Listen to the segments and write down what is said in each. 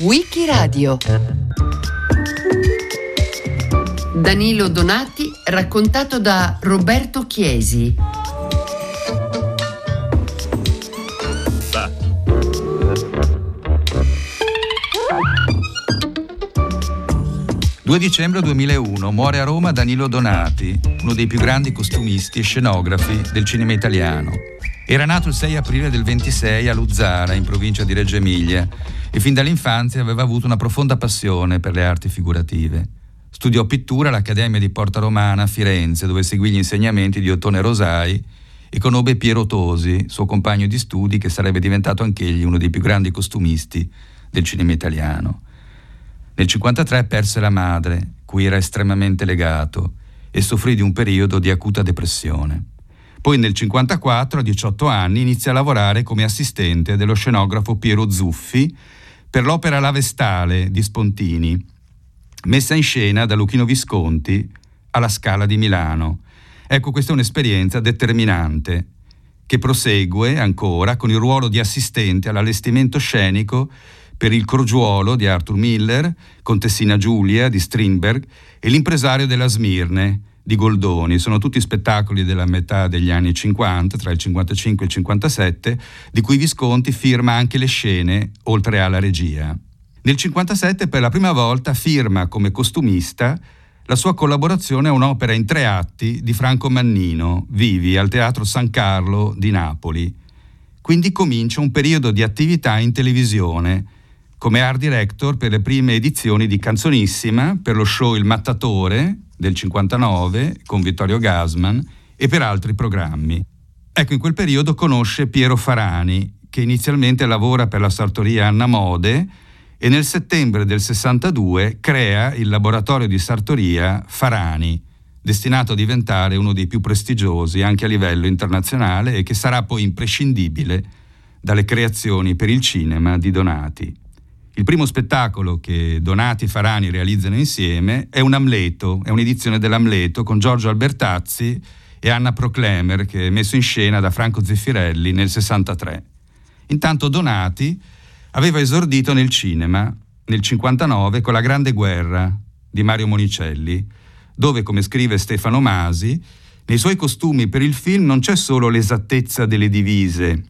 Wikiradio Danilo Donati raccontato da Roberto Chiesi 2 dicembre 2001 muore a Roma Danilo Donati, uno dei più grandi costumisti e scenografi del cinema italiano. Era nato il 6 aprile del 26 a Luzzara, in provincia di Reggio Emilia, e fin dall'infanzia aveva avuto una profonda passione per le arti figurative. Studiò pittura all'Accademia di Porta Romana a Firenze, dove seguì gli insegnamenti di Ottone Rosai e conobbe Piero Tosi, suo compagno di studi, che sarebbe diventato anch'egli uno dei più grandi costumisti del cinema italiano. Nel 1953 perse la madre, cui era estremamente legato, e soffrì di un periodo di acuta depressione. Poi nel 1954, a 18 anni, inizia a lavorare come assistente dello scenografo Piero Zuffi per l'opera La Vestale di Spontini, messa in scena da Luchino Visconti alla Scala di Milano. Ecco, questa è un'esperienza determinante che prosegue ancora con il ruolo di assistente all'allestimento scenico per il Crogiuolo di Arthur Miller, Contessina Giulia di Strindberg e L'impresario della Smirne di Goldoni. Sono tutti spettacoli della metà degli anni 50, tra il 55 e il 57, di cui Visconti firma anche le scene, oltre alla regia. Nel 57 per la prima volta firma come costumista la sua collaborazione a un'opera in tre atti di Franco Mannino, Vivi, al Teatro San Carlo di Napoli. Quindi comincia un periodo di attività in televisione, come art director per le prime edizioni di Canzonissima, per lo show Il Mattatore del 59 con Vittorio Gasman e per altri programmi. Ecco, in quel periodo conosce Piero Farani, che inizialmente lavora per la sartoria Anna Mode e nel settembre del 62 crea il laboratorio di sartoria Farani, destinato a diventare uno dei più prestigiosi anche a livello internazionale e che sarà poi imprescindibile dalle creazioni per il cinema di Donati. Il primo spettacolo che Donati e Farani realizzano insieme è un Amleto, è un'edizione dell'Amleto con Giorgio Albertazzi e Anna Proclemer che è messo in scena da Franco Zeffirelli nel 63. Intanto Donati aveva esordito nel cinema nel 59 con La Grande Guerra di Mario Monicelli, dove, come scrive Stefano Masi, nei suoi costumi per il film non c'è solo l'esattezza delle divise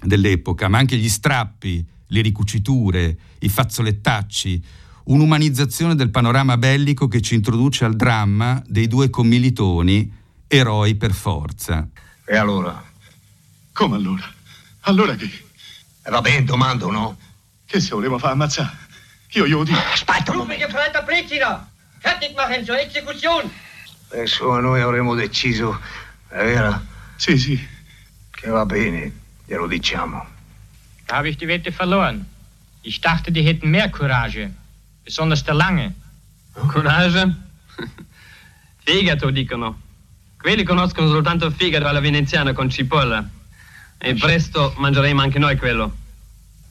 dell'epoca, ma anche gli strappi le ricuciture, i fazzolettacci, un'umanizzazione del panorama bellico che ci introduce al dramma dei due commilitoni, eroi per forza. E allora? Come allora? Allora che? Va bene, domando, no? Che se volevo fare ammazzare? Io glielo dico. Aspetta un Rufe Gefreiter Pristina! Fertig machen zur Exekution! Adesso noi avremo deciso, è vero? Sì, sì. Che va bene, glielo diciamo. Da habe ich die Wette verloren. Ich dachte, die hätten mehr Courage. Besonders der Lange. Courage? Fegato, dicono. Quelli conoscono soltanto il fegato alla veneziana con cipolla. E presto mangeremo anche noi quello.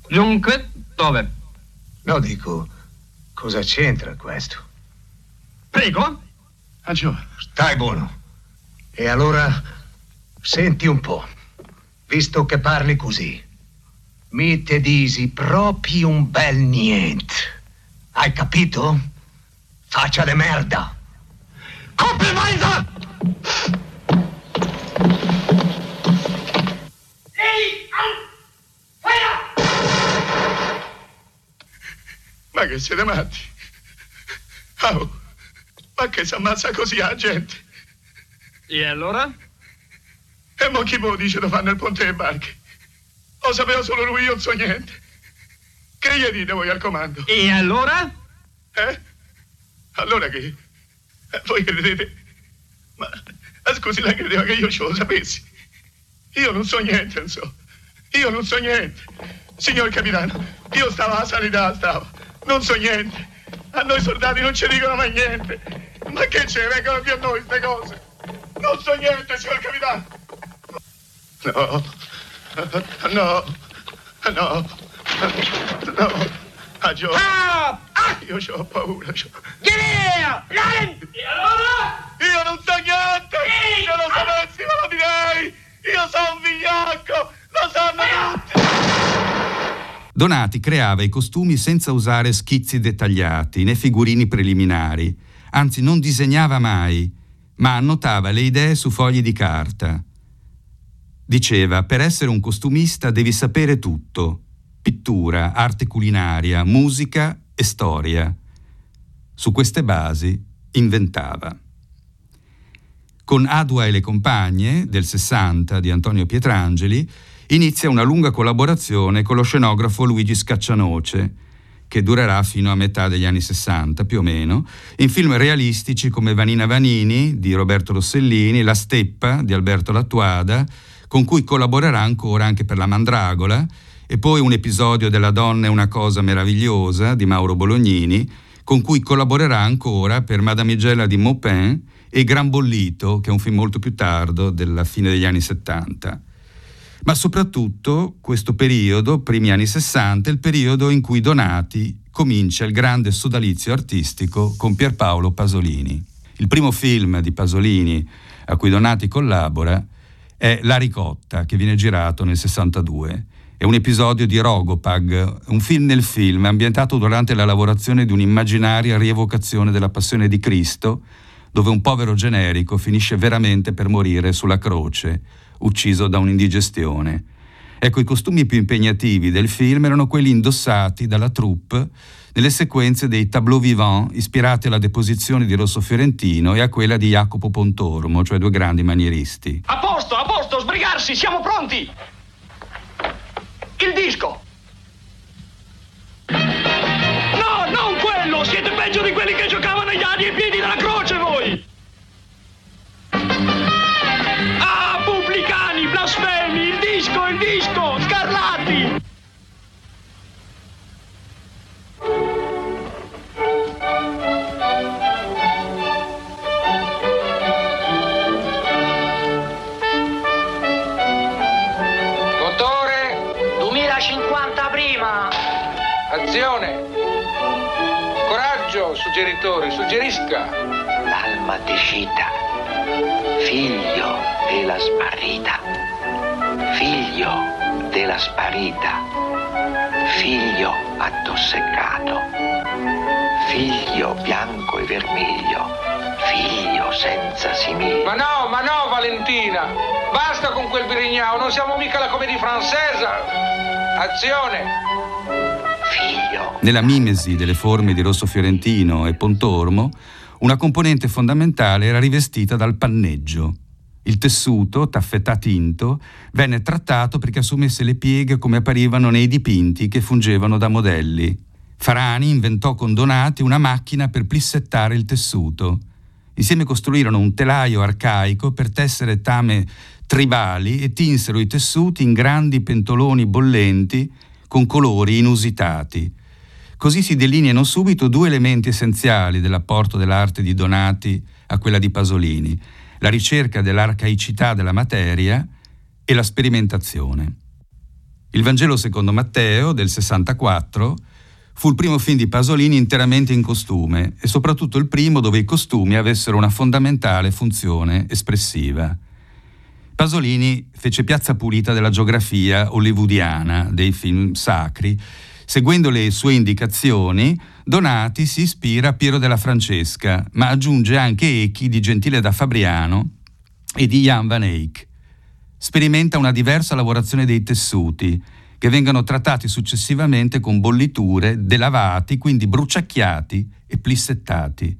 Dunque, dove? No, dico, cosa c'entra questo? Prego? Ah, già. Stai buono. E allora, senti un po', visto che parli così, mi te disi proprio un bel niente. Hai capito? Faccia de merda. Compromise! Ma che siete matti? Oh, ma che si ammazza così la gente? E allora? E mo chi me lo dice da fare nel ponte delle barche? Lo sapeva solo lui, io non so niente. Che gli dite voi al comando? E allora? Eh? Allora che? Eh, Voi credete? Ma eh, scusi, lei credeva che io ce lo sapessi? Io non so niente, non so. Io non so niente. Signor capitano, io stavo alla sanità, stavo. Non so niente. A noi soldati non ci dicono mai niente. Ma che ce ne vengono più a noi queste cose? Non so niente, signor capitano. No. No. No. No. Ah, Gio. Io ho paura. Gio. Io non so niente! Se lo sapessi me lo direi! Io sono un vigliacco! Lo sanno tutti! Donati creava i costumi senza usare schizzi dettagliati né figurini preliminari, anzi non disegnava mai, ma annotava le idee su fogli di carta. Diceva, per essere un costumista devi sapere tutto, pittura, arte culinaria, musica e storia. Su queste basi inventava. Con Adua e le compagne del 60 di Antonio Pietrangeli inizia una lunga collaborazione con lo scenografo Luigi Scaccianoce, che durerà fino a metà degli anni 60 più o meno, in film realistici come Vanina Vanini di Roberto Rossellini, La Steppa di Alberto Lattuada, con cui collaborerà ancora anche per La Mandragola, e poi un episodio della Donna è una cosa meravigliosa di Mauro Bolognini, con cui collaborerà ancora per Madamigella di Maupin e Gran Bollito, che è un film molto più tardo, della fine degli anni 70 ma soprattutto questo periodo, primi anni 60, è il periodo in cui Donati comincia il grande sodalizio artistico con Pierpaolo Pasolini. Il primo film di Pasolini a cui Donati collabora è La ricotta, che viene girato nel 62. È un episodio di Rogopag, un film nel film ambientato durante la lavorazione di un'immaginaria rievocazione della passione di Cristo, dove un povero generico finisce veramente per morire sulla croce, ucciso da un'indigestione. Ecco, i costumi più impegnativi del film erano quelli indossati dalla troupe nelle sequenze dei tableau vivant ispirati alla deposizione di Rosso Fiorentino e a quella di Jacopo Pontormo, cioè due grandi manieristi. A posto, a posto, sbrigarsi, siamo pronti! Il disco! Coraggio, suggeritori, suggerisca! L'alma ti cita, figlio della smarrita, figlio della sparita, figlio attossecato, figlio bianco e vermiglio, figlio senza simile. Ma no, ma no, Valentina! Basta con quel birignao, non siamo mica la commedia francese! Azione! Figlio. Nella mimesi delle forme di Rosso Fiorentino e Pontormo, una componente fondamentale era rivestita dal panneggio. Il tessuto, taffetà tinto, venne trattato perché assumesse le pieghe come apparivano nei dipinti che fungevano da modelli. Farani inventò con Donati una macchina per plissettare il tessuto. Insieme costruirono un telaio arcaico per tessere tame tribali e tinsero i tessuti in grandi pentoloni bollenti con colori inusitati. Così si delineano subito due elementi essenziali dell'apporto dell'arte di Donati a quella di Pasolini, la ricerca dell'arcaicità della materia e la sperimentazione. Il Vangelo secondo Matteo del 64 fu il primo film di Pasolini interamente in costume e soprattutto il primo dove i costumi avessero una fondamentale funzione espressiva. Pasolini fece piazza pulita della geografia hollywoodiana, dei film sacri, Seguendo le sue indicazioni, Donati si ispira a Piero della Francesca, ma aggiunge anche echi di Gentile da Fabriano e di Jan van Eyck. Sperimenta una diversa lavorazione dei tessuti, che vengono trattati successivamente con bolliture, delavati, quindi bruciacchiati e plissettati.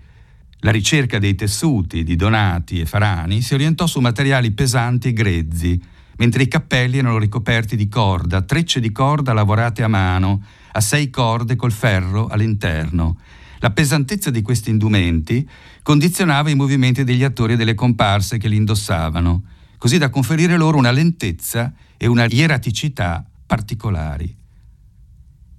La ricerca dei tessuti di Donati e Farani si orientò su materiali pesanti e grezzi, mentre i cappelli erano ricoperti di corda, trecce di corda lavorate a mano, a sei corde col ferro all'interno. La pesantezza di questi indumenti condizionava i movimenti degli attori e delle comparse che li indossavano, così da conferire loro una lentezza e una ieraticità particolari.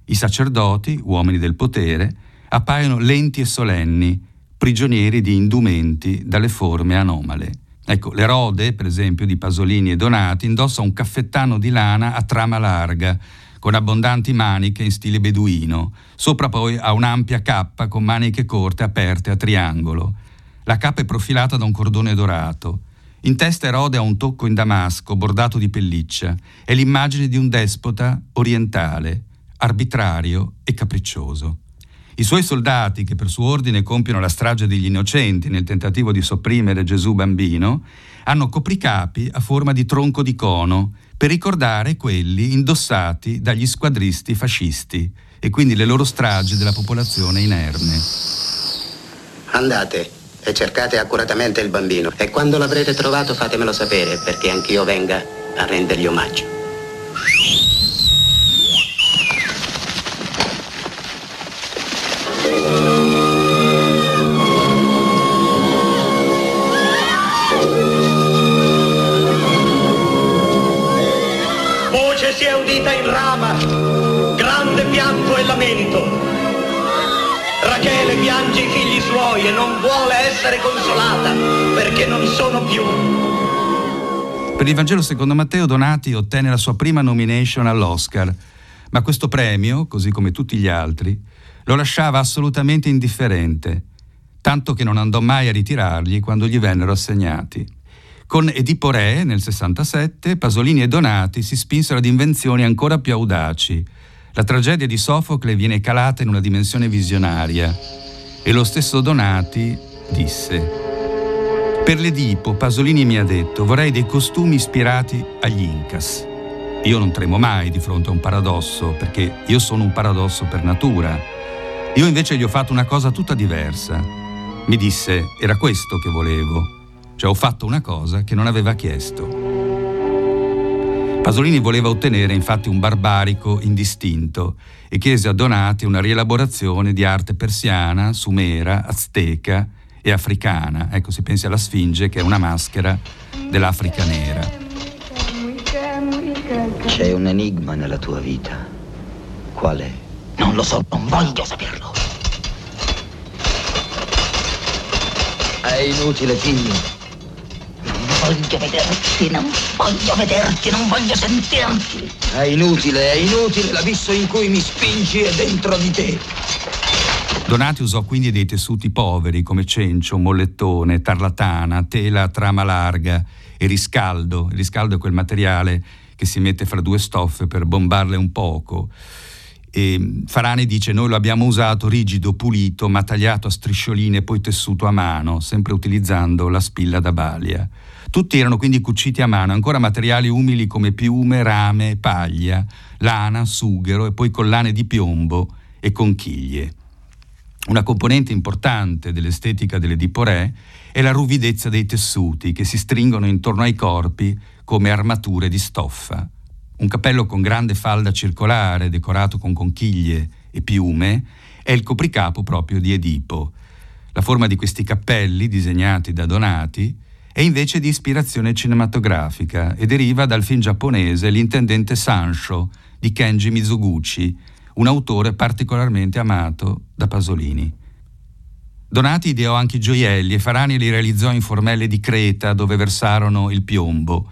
I sacerdoti, uomini del potere, appaiono lenti e solenni, prigionieri di indumenti dalle forme anomale. Ecco, l'erode, per esempio, di Pasolini e Donati, indossa un caffettano di lana a trama larga, con abbondanti maniche in stile beduino. Sopra poi ha un'ampia cappa con maniche corte aperte a triangolo. La cappa è profilata da un cordone dorato. In testa Erode ha un tocco in damasco bordato di pelliccia. È l'immagine di un despota orientale, arbitrario e capriccioso. I suoi soldati, che per suo ordine compiono la strage degli innocenti nel tentativo di sopprimere Gesù bambino, hanno copricapi a forma di tronco di cono per ricordare quelli indossati dagli squadristi fascisti e quindi le loro stragi della popolazione inerme. Andate e cercate accuratamente il bambino e quando l'avrete trovato fatemelo sapere perché anch'io venga a rendergli omaggio. Figli suoi e non vuole essere consolata perché non sono più. Per il Vangelo secondo Matteo Donati ottenne la sua prima nomination all'Oscar, ma questo premio, così come tutti gli altri, lo lasciava assolutamente indifferente, tanto che non andò mai a ritirargli quando gli vennero assegnati. Con Edipo Re, nel 67, Pasolini e Donati si spinsero ad invenzioni ancora più audaci. La tragedia di Sofocle viene calata in una dimensione visionaria e lo stesso Donati disse per l'Edipo Pasolini mi ha detto vorrei dei costumi ispirati agli Incas. Io non tremo mai di fronte a un paradosso perché io sono un paradosso per natura. Io invece gli ho fatto una cosa tutta diversa. Mi disse era questo che volevo. Cioè ho fatto una cosa che non aveva chiesto. Pasolini voleva ottenere infatti un barbarico indistinto e chiese a Donati una rielaborazione di arte persiana, sumera, azteca e africana. Ecco, si pensi alla Sfinge che è una maschera dell'Africa nera. C'è un enigma nella tua vita. Qual è? Non lo so, non voglio saperlo. È inutile, figlio. Non voglio vederti, non voglio vederti, non voglio sentirti. È inutile, è inutile. L'abisso in cui mi spingi è dentro di te. Donati usò quindi dei tessuti poveri come cencio, mollettone, tarlatana, tela a trama larga e riscaldo. Il riscaldo è quel materiale che si mette fra due stoffe per bombarle un poco. E Farani dice noi lo abbiamo usato rigido, pulito, ma tagliato a striscioline e poi tessuto a mano, sempre utilizzando la spilla da balia. Tutti erano quindi cuciti a mano, ancora materiali umili come piume, rame, paglia, lana, sughero e poi collane di piombo e conchiglie. Una componente importante dell'estetica dell'Edipo Re è la ruvidezza dei tessuti che si stringono intorno ai corpi come armature di stoffa. Un cappello con grande falda circolare decorato con conchiglie e piume è il copricapo proprio di Edipo. La forma di questi cappelli, disegnati da Donati, è invece di ispirazione cinematografica e deriva dal film giapponese L'intendente Sancho di Kenji Mizoguchi, un autore particolarmente amato da Pasolini. Donati ideò anche i gioielli e Farani li realizzò in formelle di Creta dove versarono il piombo.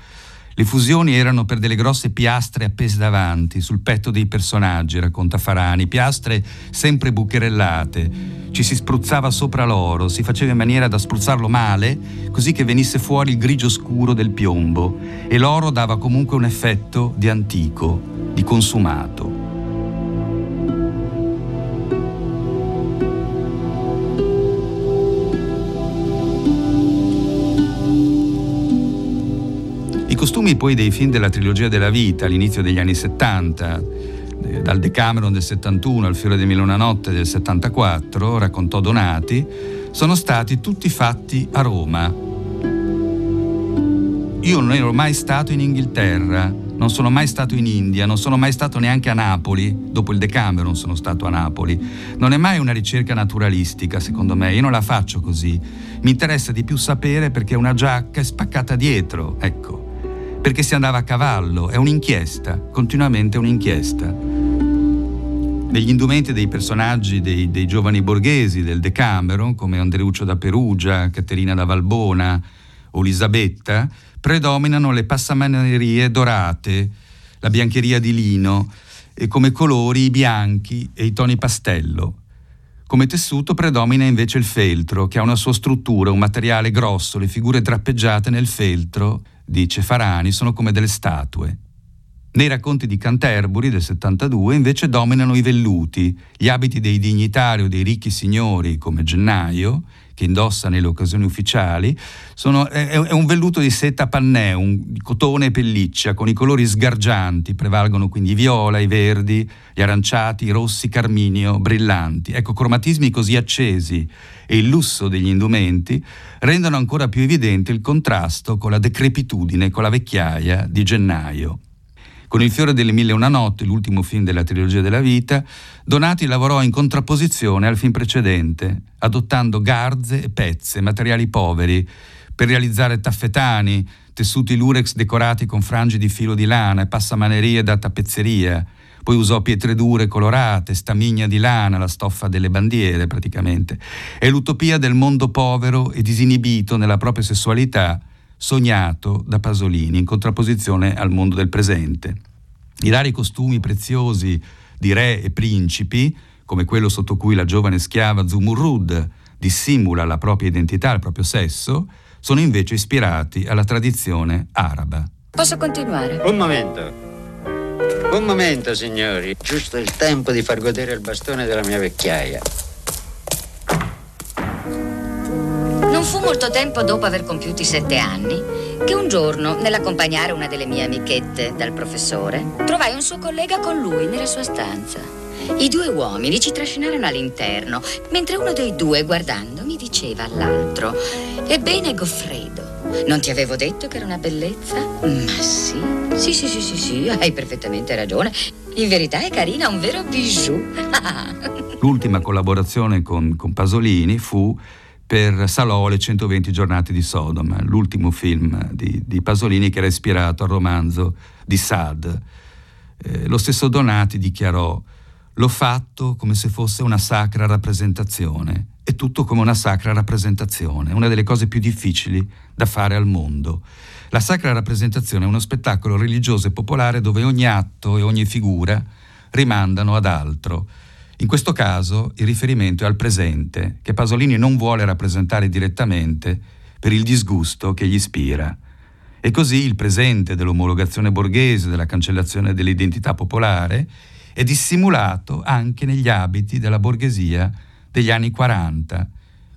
Le fusioni erano per delle grosse piastre appese davanti, sul petto dei personaggi, racconta Farani, piastre sempre bucherellate. Ci si spruzzava sopra l'oro, si faceva in maniera da spruzzarlo male, così che venisse fuori il grigio scuro del piombo, e l'oro dava comunque un effetto di antico, di consumato. Costumi poi dei film della trilogia della vita all'inizio degli anni 70, eh, dal Decameron del 71 al Fiore di Milona Notte del 74, raccontò Donati, sono stati tutti fatti a Roma. Io non ero mai stato in Inghilterra, non sono mai stato in India, non sono mai stato neanche a Napoli, dopo il Decameron sono stato a Napoli. Non è mai una ricerca naturalistica, secondo me, io non la faccio così. Mi interessa di più sapere perché una giacca è spaccata dietro, ecco perché si andava a cavallo, è un'inchiesta, continuamente un'inchiesta. Negli indumenti dei personaggi dei, dei giovani borghesi del Decameron, come Andreuccio da Perugia, Caterina da Valbona o Elisabetta, predominano le passamanerie dorate, la biancheria di lino, e come colori i bianchi e i toni pastello. Come tessuto predomina invece il feltro, che ha una sua struttura, un materiale grosso, le figure drappeggiate nel feltro dice Farani, sono come delle statue. Nei racconti di Canterbury del 72 invece dominano i velluti, gli abiti dei dignitari o dei ricchi signori come Gennaio, che indossa nelle occasioni ufficiali, sono, è, è, un velluto di seta pannè, un, cotone e pelliccia, con i colori sgargianti, prevalgono quindi i viola, i verdi, gli aranciati, i rossi, carminio, brillanti. Ecco, cromatismi così accesi e il lusso degli indumenti rendono ancora più evidente il contrasto con la decrepitudine, con la vecchiaia di Gennaio. Con Il fiore delle mille e una notte, l'ultimo film della trilogia della vita, Donati lavorò in contrapposizione al film precedente, adottando garze e pezze, materiali poveri, per realizzare taffetani, tessuti lurex decorati con frangi di filo di lana e passamanerie da tappezzeria. Poi usò pietre dure colorate, stamigna di lana, la stoffa delle bandiere praticamente. È l'utopia del mondo povero e disinibito nella propria sessualità sognato da Pasolini in contrapposizione al mondo del presente. I rari costumi preziosi di re e principi, come quello sotto cui la giovane schiava Zumurrud dissimula la propria identità, il proprio sesso, sono invece ispirati alla tradizione araba. Posso continuare? Un momento. Un momento, signori. Giusto il tempo di far godere il bastone della mia vecchiaia. Non fu molto tempo dopo aver compiuti sette anni che un giorno, nell'accompagnare una delle mie amichette dal professore, trovai un suo collega con lui nella sua stanza. I due uomini ci trascinarono all'interno, mentre uno dei due, guardando, mi diceva all'altro: Ebbene, Goffredo, non ti avevo detto che era una bellezza? Ma sì, sì, sì, sì, sì, sì, hai perfettamente ragione. In verità è carina, un vero bijou. L'ultima collaborazione con, con Pasolini fu per Salò Le 120 giornate di Sodoma, l'ultimo film di, di Pasolini che era ispirato al romanzo di Sade. Eh, lo stesso Donati dichiarò L'ho fatto come se fosse una sacra rappresentazione, è tutto come una sacra rappresentazione, una delle cose più difficili da fare al mondo. La sacra rappresentazione è uno spettacolo religioso e popolare dove ogni atto e ogni figura rimandano ad altro in questo caso il riferimento è al presente, che Pasolini non vuole rappresentare direttamente per il disgusto che gli ispira. E così il presente dell'omologazione borghese, della cancellazione dell'identità popolare, è dissimulato anche negli abiti della borghesia degli anni 40,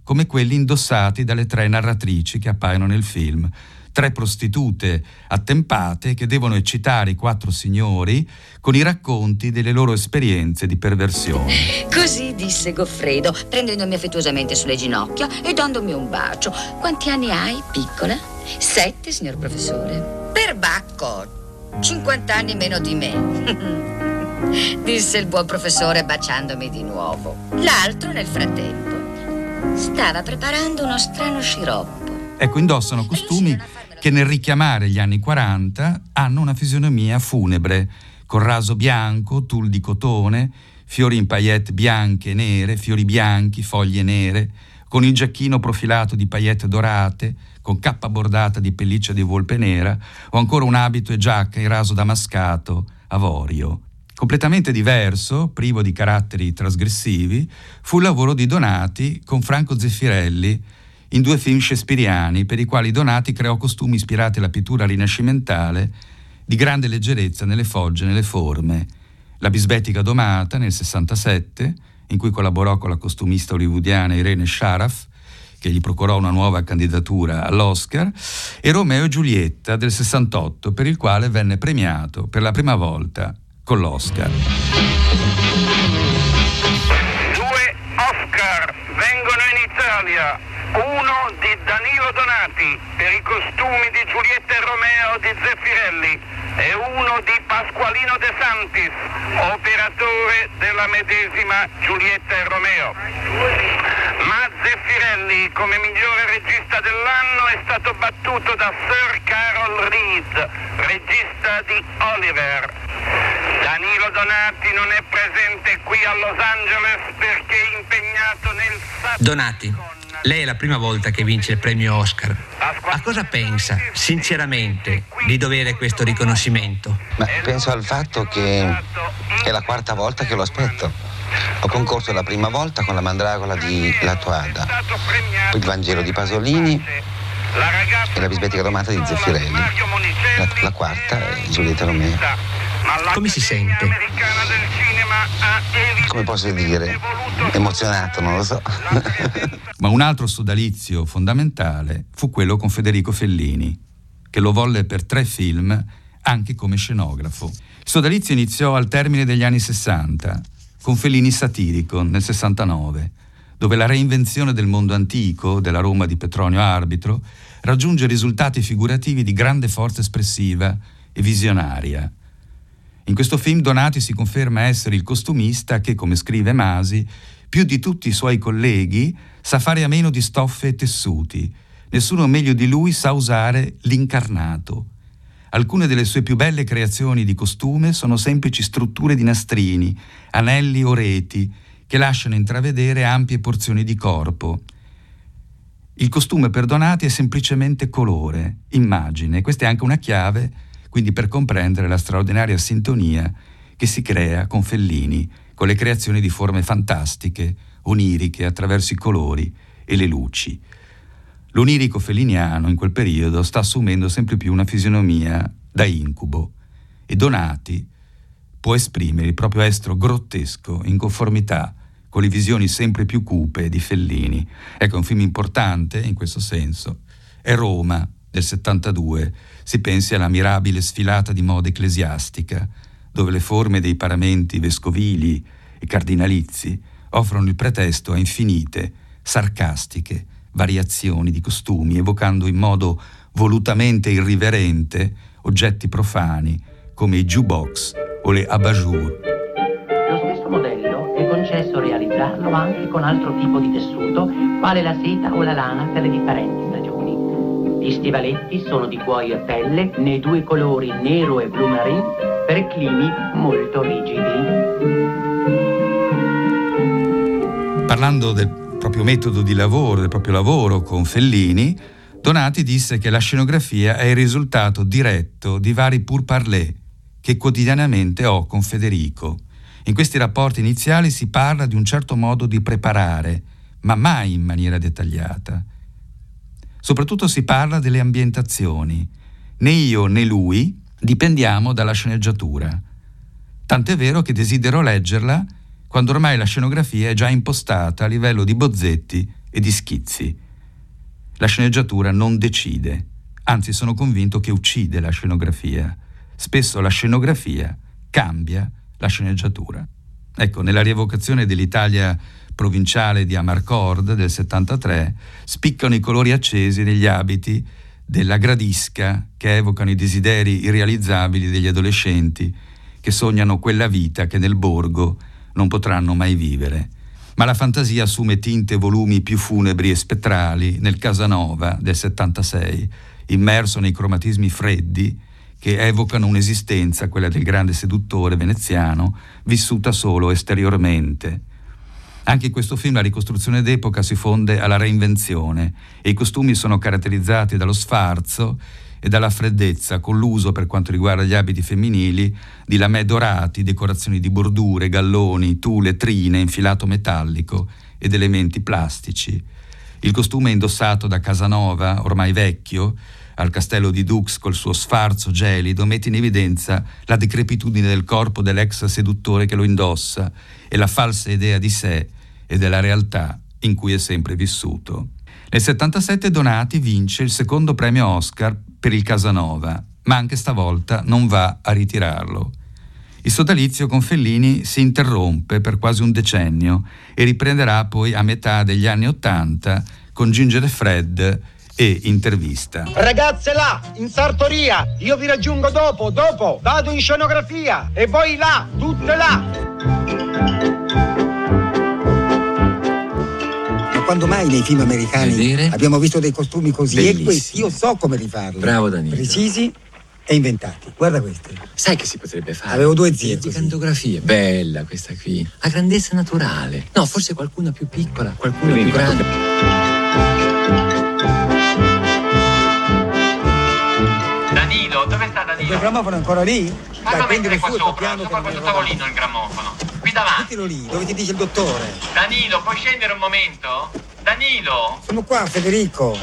come quelli indossati dalle tre narratrici che appaiono nel film, tre prostitute attempate che devono eccitare i quattro signori con i racconti delle loro esperienze di perversione. Così disse Goffredo, prendendomi affettuosamente sulle ginocchia e dandomi un bacio. Quanti anni hai, piccola? Sette, signor professore. Perbacco, 50 anni meno di me. disse il buon professore baciandomi di nuovo. L'altro, nel frattempo, stava preparando uno strano sciroppo. Ecco, indossano costumi che nel richiamare gli anni 40 hanno una fisionomia funebre, con raso bianco, tul di cotone, fiori in paillette bianche e nere, fiori bianchi, foglie nere, con il giacchino profilato di paillette dorate, con cappa bordata di pelliccia di volpe nera, o ancora un abito e giacca in raso damascato, avorio. Completamente diverso, privo di caratteri trasgressivi, fu il lavoro di Donati con Franco Zeffirelli, in due film shakespeariani per i quali Donati creò costumi ispirati alla pittura rinascimentale di grande leggerezza nelle fogge e nelle forme. La bisbetica domata nel 67, in cui collaborò con la costumista hollywoodiana Irene Sharaf, che gli procurò una nuova candidatura all'Oscar, e Romeo e Giulietta del 68, per il quale venne premiato per la prima volta con l'Oscar. Due Oscar vengono in Italia uno di Danilo Donati per i costumi di Giulietta e Romeo di Zeffirelli e uno di Pasqualino De Santis, operatore della medesima Giulietta e Romeo. Ma Zeffirelli, come migliore regista dell'anno, è stato battuto da Sir Carol Reed, regista di Oliver. Danilo Donati non è presente qui a Los Angeles perché è impegnato nel... Donati. Lei è la prima volta che vince il premio Oscar. A cosa pensa, sinceramente, di dovere questo riconoscimento? Ma penso al fatto che è la quarta volta che lo aspetto. Ho concorso la prima volta con la mandragola di La Toada, il Vangelo di Pasolini e la bisbetica domata di Zeffirelli. La, la quarta è Giulietta Romeo. Come si sente? Come posso dire? Emozionato, non lo so. Ma un altro sodalizio fondamentale fu quello con Federico Fellini, che lo volle per tre film anche come scenografo. Il sodalizio iniziò al termine degli anni 60, con Fellini satirico nel 69, dove la reinvenzione del mondo antico, della Roma di Petronio Arbitro, raggiunge risultati figurativi di grande forza espressiva e visionaria. In questo film Donati si conferma essere il costumista che, come scrive Masi, più di tutti i suoi colleghi sa fare a meno di stoffe e tessuti. Nessuno meglio di lui sa usare l'incarnato. Alcune delle sue più belle creazioni di costume sono semplici strutture di nastrini, anelli o reti che lasciano intravedere ampie porzioni di corpo. Il costume per Donati è semplicemente colore, immagine. Questa è anche una chiave, quindi per comprendere la straordinaria sintonia che si crea con Fellini, con le creazioni di forme fantastiche, oniriche attraverso i colori e le luci. L'onirico feliniano in quel periodo sta assumendo sempre più una fisionomia da incubo e Donati può esprimere il proprio estro grottesco in conformità con le visioni sempre più cupe di Fellini. Ecco, un film importante in questo senso. È Roma del 72, si pensi alla mirabile sfilata di moda ecclesiastica, dove le forme dei paramenti vescovili e cardinalizi offrono il pretesto a infinite, sarcastiche, variazioni di costumi, evocando in modo volutamente irriverente oggetti profani come i jukebox o le abat-jour. Lo stesso modello è concesso realizzarlo anche con altro tipo di tessuto, quale la seta o la lana per le differenti. Gli stivaletti sono di cuoio e pelle nei due colori nero e blu marine per climi molto rigidi. Parlando del proprio metodo di lavoro, del proprio lavoro con Fellini, Donati disse che la scenografia è il risultato diretto di vari pourparlers che quotidianamente ho con Federico. In questi rapporti iniziali si parla di un certo modo di preparare, ma mai in maniera dettagliata. Soprattutto si parla delle ambientazioni. Né io né lui dipendiamo dalla sceneggiatura. Tant'è vero che desidero leggerla quando ormai la scenografia è già impostata a livello di bozzetti e di schizzi. La sceneggiatura non decide, anzi sono convinto che uccide la scenografia. Spesso la scenografia cambia la sceneggiatura. Ecco, nella rievocazione dell'Italia provinciale di Amarcord del 73 spiccano i colori accesi degli abiti della gradisca che evocano i desideri irrealizzabili degli adolescenti che sognano quella vita che nel borgo non potranno mai vivere. Ma la fantasia assume tinte e volumi più funebri e spettrali nel Casanova del 76, immerso nei cromatismi freddi che evocano un'esistenza, quella del grande seduttore veneziano, vissuta solo esteriormente. Anche in questo film la ricostruzione d'epoca si fonde alla reinvenzione e i costumi sono caratterizzati dallo sfarzo e dalla freddezza con l'uso, per quanto riguarda gli abiti femminili, di lamè dorati, decorazioni di bordure, galloni, tule, trine, infilato metallico ed elementi plastici. Il costume indossato da Casanova, ormai vecchio, al castello di Dux col suo sfarzo gelido, mette in evidenza la decrepitudine del corpo dell'ex seduttore che lo indossa e la falsa idea di sé e della realtà in cui è sempre vissuto. Nel 77 Donati vince il secondo premio Oscar per il Casanova, ma anche stavolta non va a ritirarlo. Il sodalizio con Fellini si interrompe per quasi un decennio e riprenderà poi a metà degli anni Ottanta con Ginger Fred e intervista. Ragazze là, in sartoria, io vi raggiungo dopo, dopo, vado in scenografia e voi là, tutte là. quando mai nei film americani Vedere? abbiamo visto dei costumi così? Bellissimi. E questi io so come rifarli. Bravo Danilo. Precisi e inventati. Guarda questi. Sai che si potrebbe fare? Avevo due zie Di cantografie. Bella questa qui. A grandezza naturale. No, forse qualcuna più piccola, qualcuna più grande. Il Danilo? grammofono è ancora lì? Prendilo mettere qua sopra, sopra questo tavolino il grammofono. Qui davanti. Mettilo lì, dove ti dice il dottore. Danilo, puoi scendere un momento? Danilo, Sono qua, Federico.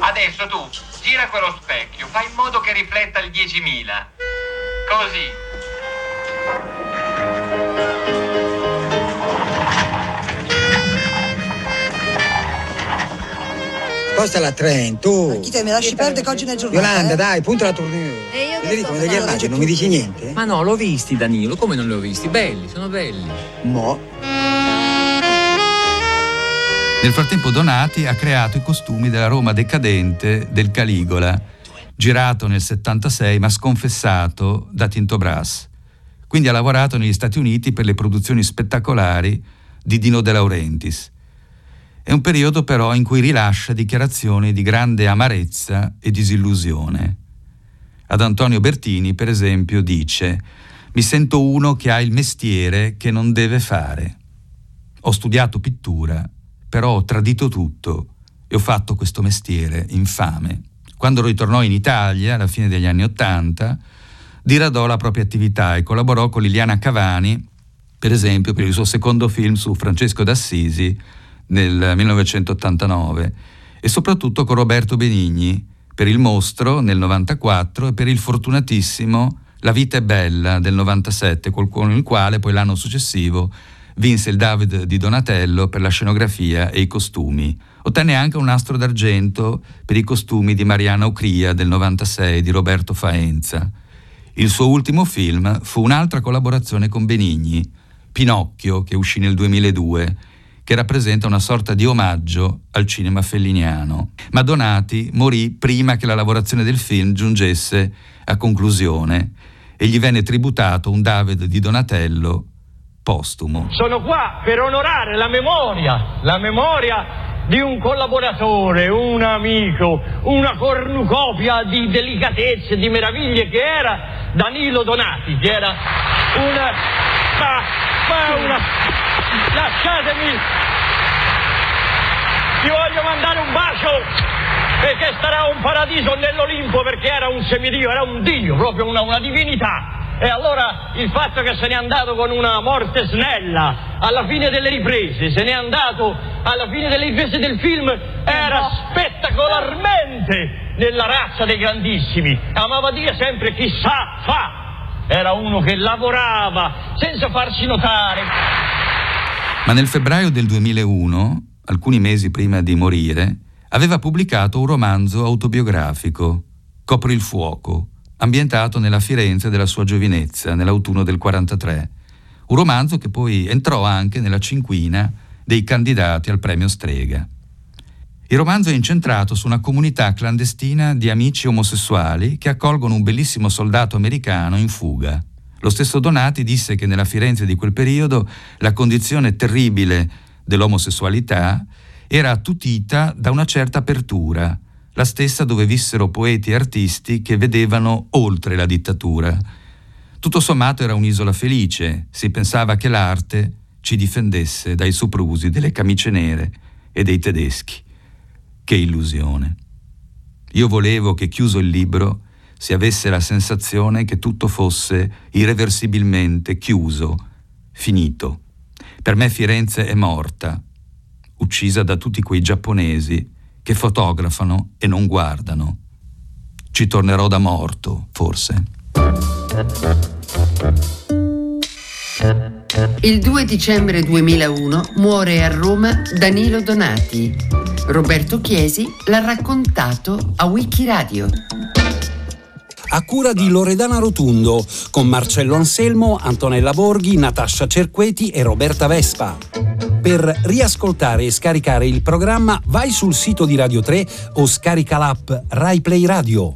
adesso tu gira quello specchio, fai in modo che rifletta il 10.000. Così. Spostala a Trent, tu. Chi te mi lasci perdere che oggi nel giornale? Yolanda, eh? dai, punta la tournure. E io Federico, ma degli armadi non mi dici niente? Ma no, l'ho visti Danilo, come non li ho visti? Belli, sono belli. Mo. Nel frattempo Donati ha creato i costumi della Roma decadente del Caligola, girato nel 76 ma sconfessato da Tinto Brass. Quindi ha lavorato negli Stati Uniti per le produzioni spettacolari di Dino De Laurentiis. È un periodo però in cui rilascia dichiarazioni di grande amarezza e disillusione. Ad Antonio Bertini, per esempio, dice Mi sento uno che ha il mestiere che non deve fare. Ho studiato pittura, però ho tradito tutto e ho fatto questo mestiere infame. Quando ritornò in Italia, alla fine degli anni Ottanta, diradò la propria attività e collaborò con Liliana Cavani, per esempio, per il suo secondo film su Francesco d'Assisi nel 1989 e soprattutto con Roberto Benigni per Il Mostro nel 94 e per il fortunatissimo La vita è bella del 97, con il quale poi l'anno successivo vinse il David di Donatello per la scenografia e i costumi. Ottenne anche un nastro d'argento per i costumi di Mariana Ocria del 96 di Roberto Faenza. Il suo ultimo film fu un'altra collaborazione con Benigni, Pinocchio, che uscì nel 2002, che rappresenta una sorta di omaggio al cinema felliniano. Ma Donati morì prima che la lavorazione del film giungesse a conclusione e gli venne tributato un David di Donatello postumo. Sono qua per onorare la memoria, la memoria di un collaboratore, un amico, una cornucopia di delicatezze, di meraviglie che era Danilo Donati, che era una... ma, ma una... lasciatemi... Ti voglio mandare un bacio perché starà un paradiso nell'Olimpo perché era un semidio, era un dio, proprio una, una divinità. E allora il fatto che se n'è andato con una morte snella alla fine delle riprese, se n'è andato alla fine delle riprese del film, era spettacolarmente nella razza dei grandissimi. Amava dire sempre chi sa fa. Era uno che lavorava senza farsi notare. Ma nel febbraio del 2001, alcuni mesi prima di morire, aveva pubblicato un romanzo autobiografico, Copri il fuoco, ambientato nella Firenze della sua giovinezza, nell'autunno del 43. Un romanzo che poi entrò anche nella cinquina dei candidati al premio Strega. Il romanzo è incentrato su una comunità clandestina di amici omosessuali che accolgono un bellissimo soldato americano in fuga. Lo stesso Donati disse che nella Firenze di quel periodo la condizione terribile dell'omosessualità era attutita da una certa apertura, la stessa dove vissero poeti e artisti che vedevano oltre la dittatura. Tutto sommato era un'isola felice, si pensava che l'arte ci difendesse dai soprusi delle camicie nere e dei tedeschi. Che illusione. Io volevo che chiuso il libro si avesse la sensazione che tutto fosse irreversibilmente chiuso, finito. Per me Firenze è morta, uccisa da tutti quei giapponesi che fotografano e non guardano. Ci tornerò da morto, forse. Il 2 dicembre 2001 muore a Roma Danilo Donati. Roberto Chiesi l'ha raccontato a Wikiradio. A cura di Loredana Rotundo, con Marcello Anselmo, Antonella Borghi, Natascia Cerqueti e Roberta Vespa. Per riascoltare e scaricare il programma vai sul sito di Radio 3 o scarica l'app RaiPlay Radio.